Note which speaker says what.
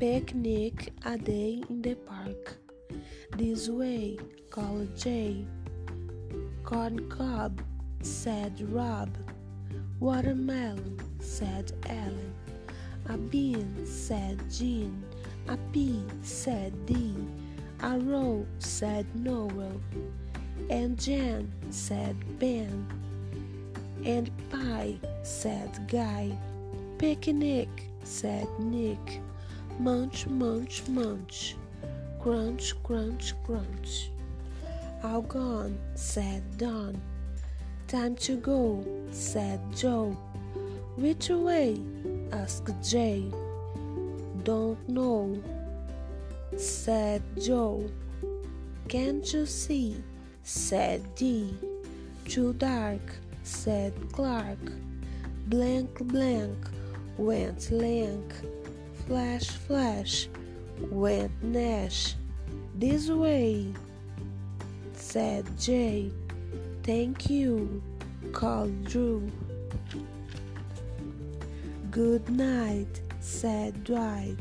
Speaker 1: picnic a day in the park. This way, called Jay. Corn cob, said Rob. Watermelon, said Ellen. A bean, said Jean. A pea, said Dee. A roll, said Noel. And Jan, said Ben. And pie, said Guy. Picnic, said Nick. Munch, munch, munch. Crunch, crunch, crunch. All gone, said Don. Time to go, said Joe. Which way? asked Jay. Don't know, said Joe. Can't you see? said Dee. Too dark, said Clark. Blank, blank, went Lank. Flash, flash, went Nash. This way, said Jay. Thank you, called Drew. Good night, said Dwight.